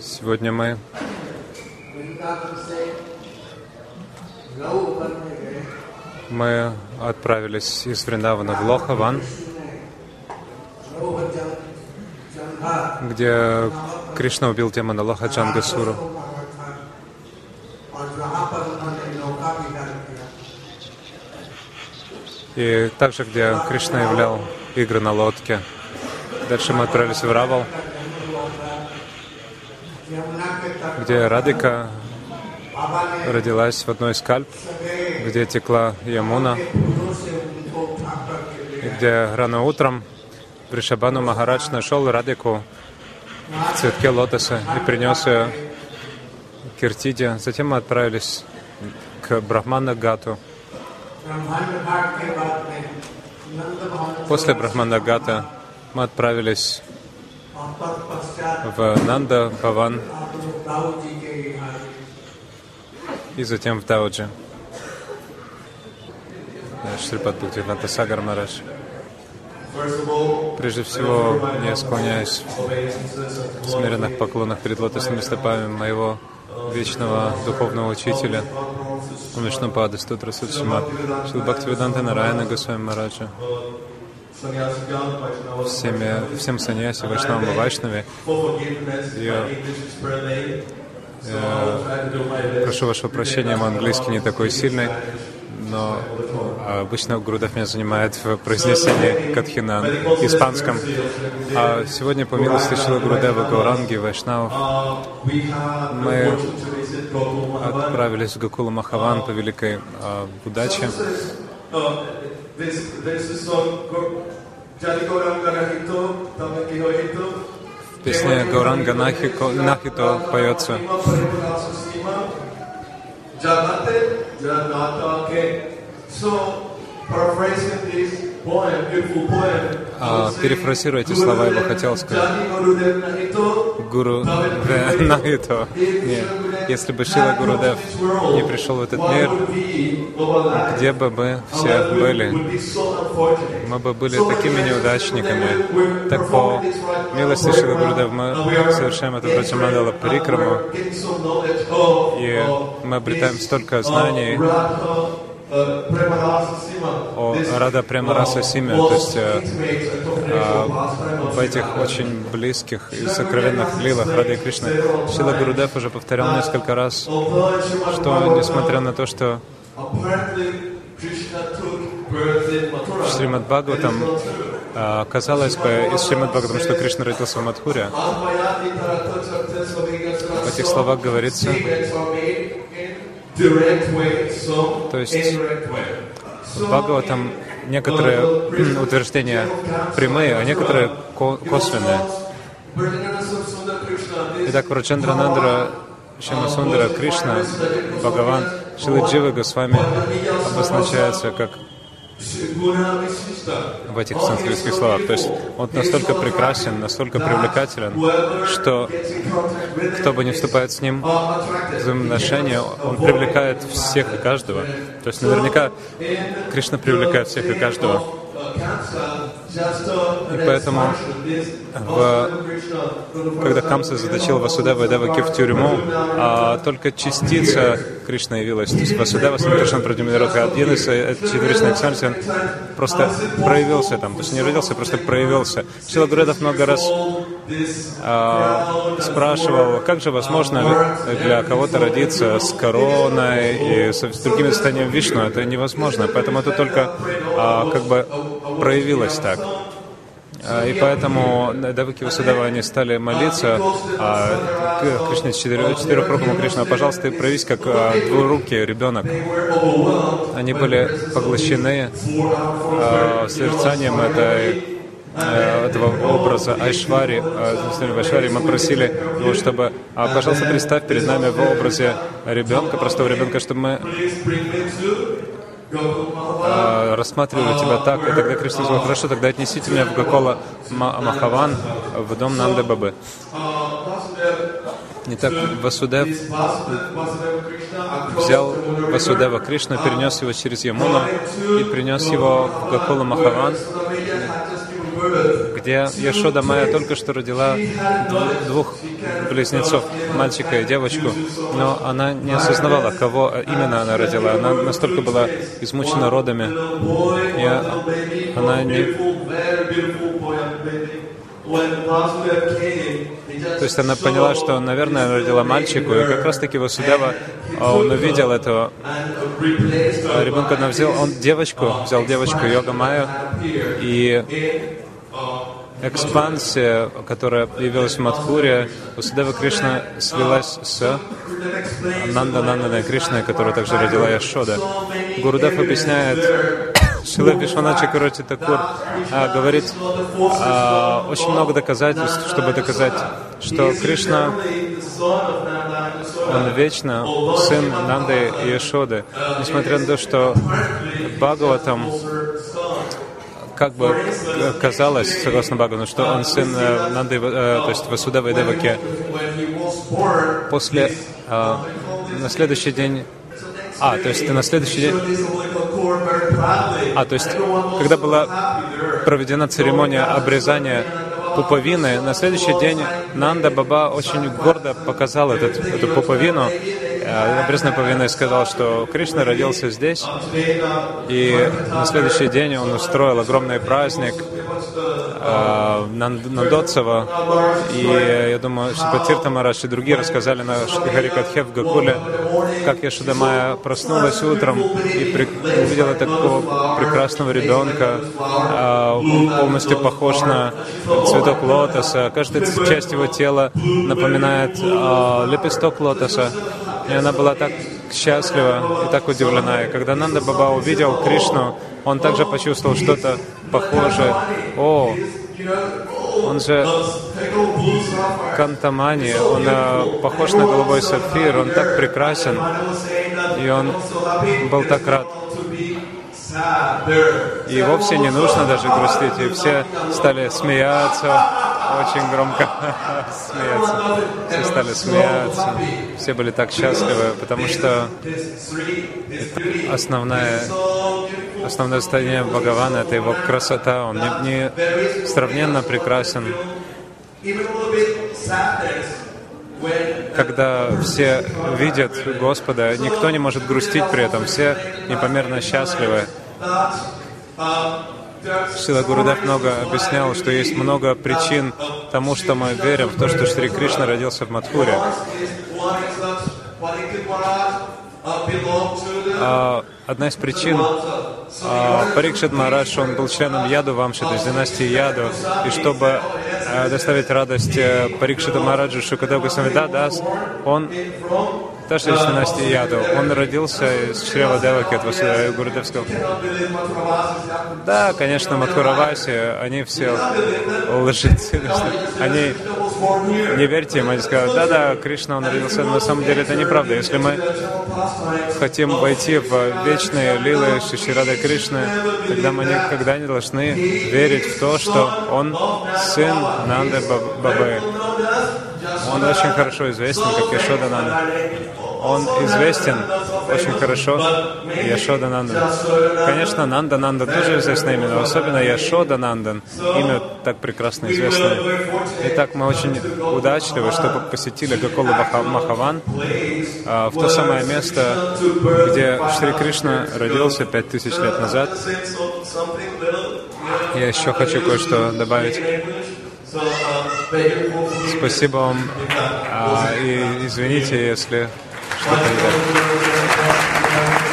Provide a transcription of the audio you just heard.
Сегодня мы мы отправились из Вриндавана в Лохаван, где Кришна убил демона Лохаджангасуру. И также, где Кришна являл игры на лодке. Дальше мы отправились в Равал, где Радика родилась в одной из кальп, где текла Ямуна, и где рано утром Вришабану Махарадж нашел Радику в цветке лотоса и принес ее Киртиде. Затем мы отправились к Брахмана Гату. После Брахмана Гата мы отправились в Нанда Баван и затем в Дауджи. Шрипад Бхактивиданта Сагар Марадж. Прежде всего, я склоняюсь в смиренных поклонах перед лотосными стопами моего вечного духовного учителя, Вишнупада Стутра Судшима, Шил Бхактивиданта Нараяна Госвами Мараджа, всеми, всем саньяси, Вайшнавам и Вайшнаве. Я, я прошу вашего прощения, мой английский не такой сильный, но обычно Гурудев меня занимает в произнесении Катхина на испанском. А сегодня, по милости Шила Гурудева, Гауранги, Вайшнавов, мы отправились в Гакула Махаван по великой а, удаче. В песне Гауранга Нахито поется. А, перефразируя эти слова, я бы хотел сказать, Гуру Нахито. Нет. Если бы Шила Гурудев не пришел в этот мир, где бы мы все были? Мы бы были такими неудачниками. Так по милости Шила Гурудев мы совершаем этот Раджамандала Парикраму, и мы обретаем столько знаний, Рада Премараса Симе, то есть э, э, в этих очень близких и сокровенных лилах Рады Кришны. Шила Гурудев уже повторял несколько раз, что несмотря на то, что Шримад Бхагаватам э, казалось бы из Шримад Бхагаватам, что Кришна родился в Мадхуре. В этих словах говорится, то есть в Бхагаватам некоторые утверждения прямые, а некоторые косвенные. Итак, Враджендра Нандра Шимасундара Кришна, Бхагаван, Шиладжива Госвами обозначается как в этих санскритских словах. То есть он настолько прекрасен, настолько привлекателен, что кто бы не вступает с ним в взаимоотношения, он привлекает всех и каждого. То есть наверняка Кришна привлекает всех и каждого. И поэтому, в, когда Камса заточил Васудева и Деваки в тюрьму, а только частица Кришны явилась. То есть Васудева Санкришна Прадимиротха, один из эксальсий, он просто проявился там. То есть не родился, просто проявился. Шила Гуредов много раз а, спрашивал, как же возможно для кого-то родиться с короной и с, с другими состояниями Вишну. Это невозможно. Поэтому это только а, как бы проявилось так. А, и поэтому Даваки Васудава, они стали молиться а, Кришне, четырехрукому Кришна, пожалуйста, проявись как а, двурукий ребенок. Они были поглощены а, созерцанием этой э, этого образа Айшвари, в Айшвари мы просили его, чтобы, пожалуйста, представь перед нами в образе ребенка, простого ребенка, чтобы мы э, рассматривали тебя так, и тогда Кришна сказал, хорошо, тогда отнесите меня в Гакола Махаван, в дом Нанды Бабы. Итак, Васудев взял Васудева Кришна, перенес его через Ямуну и принес его в Гакула Махаван, где Яшода Майя только что родила двух близнецов, мальчика и девочку, но она не осознавала, кого именно она родила. Она настолько была измучена родами, и она не... То есть она поняла, что, наверное, она родила мальчику, и как раз-таки Васудева, а, он увидел этого ребенка, она взял, он девочку, взял девочку Йога Майю, и экспансия, которая появилась в Мадхуре, Васудева Кришна слилась с Нанда Нандана Кришной, которая также родила Яшода. Гурудев объясняет, Шила Вишванача Карочи Такур а, говорит а, очень много доказательств, чтобы доказать, что Кришна, он вечно сын Нанды и Яшоды. Несмотря на то, что Бхагаватам как бы казалось, согласно Бхагавану, что он сын э, Нанды, э, то есть Васудава и Деваки. После, э, на следующий день а, то есть на следующий день... А, то есть, когда была проведена церемония обрезания пуповины, на следующий день Нанда Баба очень гордо показал этот, эту пуповину, э, обрезанной пуповиной сказал, что Кришна родился здесь, и на следующий день он устроил огромный праздник, э, Нандотсова. И я думаю, что Тирта Марадж и другие рассказали на Харикатхе в Гакуле, как Яшудамая проснулась утром и при, увидела такого прекрасного ребенка, э, полностью похож на цветок лотоса. Каждая часть его тела напоминает э, лепесток лотоса. И она была так счастлива и так удивлена. И когда Нанда Баба увидел Кришну, он также почувствовал что-то похожее. О, он же Кантамани, он э, похож на голубой сапфир, он так прекрасен, и он был так рад. И вовсе не нужно даже грустить, и все стали смеяться, очень громко смеяться. Все стали смеяться, все были так счастливы, потому что основная, основное состояние Бхагавана — это его красота, он не, не сравненно прекрасен. Когда все видят Господа, никто не может грустить при этом, все непомерно счастливы. Шила Гурудев много объяснял, что есть много причин тому, что мы верим в то, что Шри Кришна родился в Мадхуре. А, одна из причин, а, Парикшит Марадж, он был членом Яду Вамши, то есть династии Яду, и чтобы а, доставить радость э, Парикшиту Мараджу Шукадеву Самвидадас, он тоже из династии Яду. Он родился из чрева Деваки от Васудева Гурудевского. Да, конечно, Мадхураваси, они все лжецы. Они не верьте им, они скажут, да-да, Кришна, он родился. Но на самом деле это неправда. Если мы хотим войти в вечные лилы Шиширады Кришны, тогда мы никогда не должны верить в то, что он сын Нанды Бабы. Он очень хорошо известен, как Яшода Нанда. Он известен очень хорошо, Яшода Нандан. Конечно, Нанда Нанда тоже известное имя, но особенно Яшода Нандан. Имя так прекрасно известное. Итак, мы очень удачливы, что посетили Гакола Махаван, а, в то самое место, где Шри Кришна родился пять тысяч лет назад. Я еще хочу кое-что добавить. Спасибо вам. А, и извините, если что-то не так.